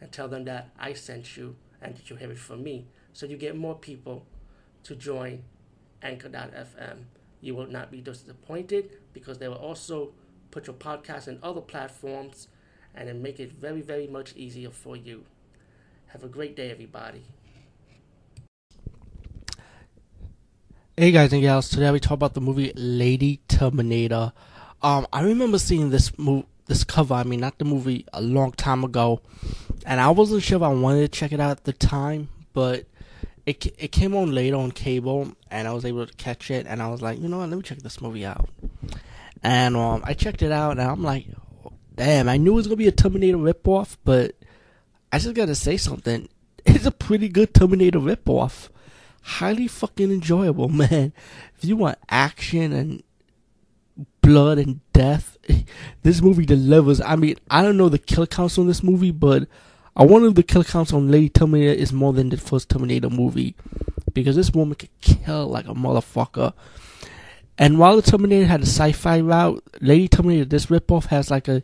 and tell them that I sent you and that you have it from me. So you get more people to join Anchor.fm. You will not be disappointed because they will also put your podcast in other platforms and then make it very, very much easier for you. Have a great day, everybody. Hey guys and gals, today we talk about the movie Lady Terminator. Um, I remember seeing this movie this cover, I mean, not the movie, a long time ago, and I wasn't sure if I wanted to check it out at the time, but it it came on later on cable, and I was able to catch it, and I was like, you know what, let me check this movie out, and um, I checked it out, and I'm like, damn, I knew it was gonna be a Terminator ripoff, but I just gotta say something, it's a pretty good Terminator ripoff, highly fucking enjoyable, man. If you want action and blood and death. This movie delivers. I mean, I don't know the kill counts on this movie, but I wonder the kill counts on Lady Terminator is more than the first Terminator movie. Because this woman could kill like a motherfucker. And while the Terminator had a sci-fi route, Lady Terminator, this ripoff has like a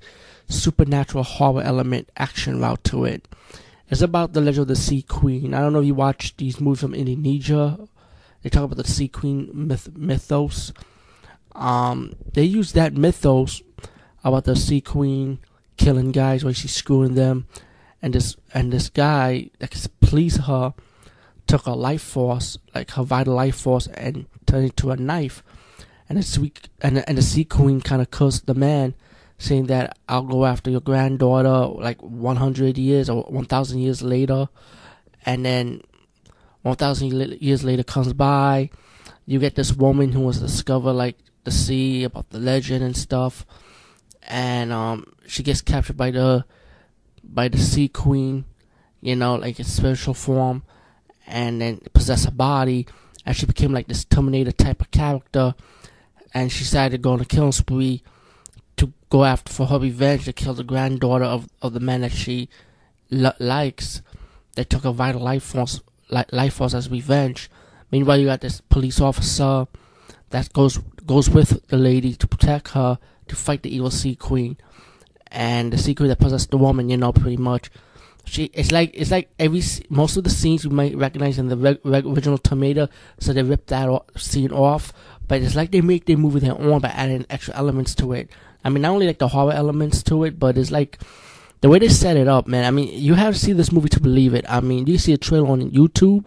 supernatural horror element action route to it. It's about the legend of the Sea Queen. I don't know if you watch these movies from Indonesia. They talk about the Sea Queen myth- mythos um, they use that mythos about the sea queen killing guys while she's screwing them, and this and this guy that please her took her life force, like her vital life force, and turned it into a knife. And the sweet and and the sea queen kind of cursed the man, saying that I'll go after your granddaughter like 100 years or 1,000 years later, and then 1,000 years later comes by, you get this woman who was discovered like the sea, about the legend and stuff. And um, she gets captured by the by the sea queen, you know, like in spiritual form, and then possess a body. And she became like this Terminator type of character. And she decided to go on a killing spree to go after for her revenge to kill the granddaughter of, of the man that she l- likes. They took a vital life force, life force as revenge. Meanwhile, you got this police officer that goes goes with the lady to protect her to fight the evil Sea Queen, and the Sea Queen that possessed the woman. You know, pretty much. She it's like it's like every most of the scenes you might recognize in the reg, original tomato so they ripped that scene off. But it's like they make their movie their own by adding extra elements to it. I mean, not only like the horror elements to it, but it's like the way they set it up, man. I mean, you have to see this movie to believe it. I mean, you see a trailer on YouTube,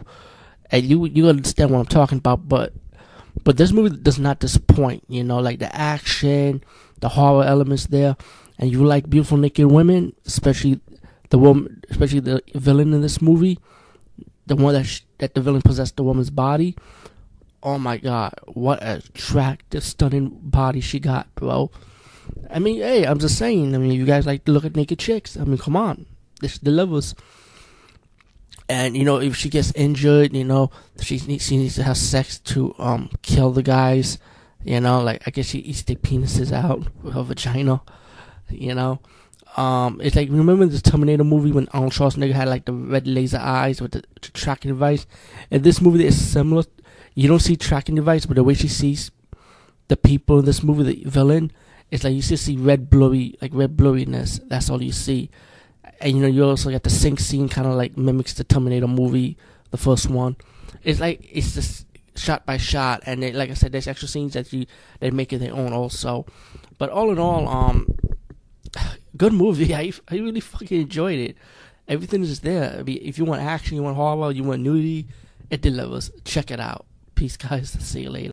and you you understand what I'm talking about. But but this movie does not disappoint. You know, like the action, the horror elements there, and you like beautiful naked women, especially the woman, especially the villain in this movie, the one that sh- that the villain possessed the woman's body. Oh my god, what a attractive, stunning body she got, bro. I mean, hey, I'm just saying. I mean, you guys like to look at naked chicks. I mean, come on, this delivers. And you know, if she gets injured, you know, she needs she needs to have sex to um kill the guys. You know, like I guess she eats their penises out with her vagina. You know, um, it's like remember the Terminator movie when Arnold Schwarzenegger had like the red laser eyes with the, the tracking device. In this movie, it's similar. You don't see tracking device, but the way she sees the people in this movie, the villain, it's like you just see red blurry, like red blurriness. That's all you see and you know you also get the sync scene kind of like mimics the Terminator movie, the first one. It's like it's just shot by shot, and like I said, there's extra scenes that you they make it their own also. But all in all, um, good movie. I I really fucking enjoyed it. Everything is there. I mean, if you want action, you want horror, you want nudity, it delivers. Check it out. Peace, guys. See you later.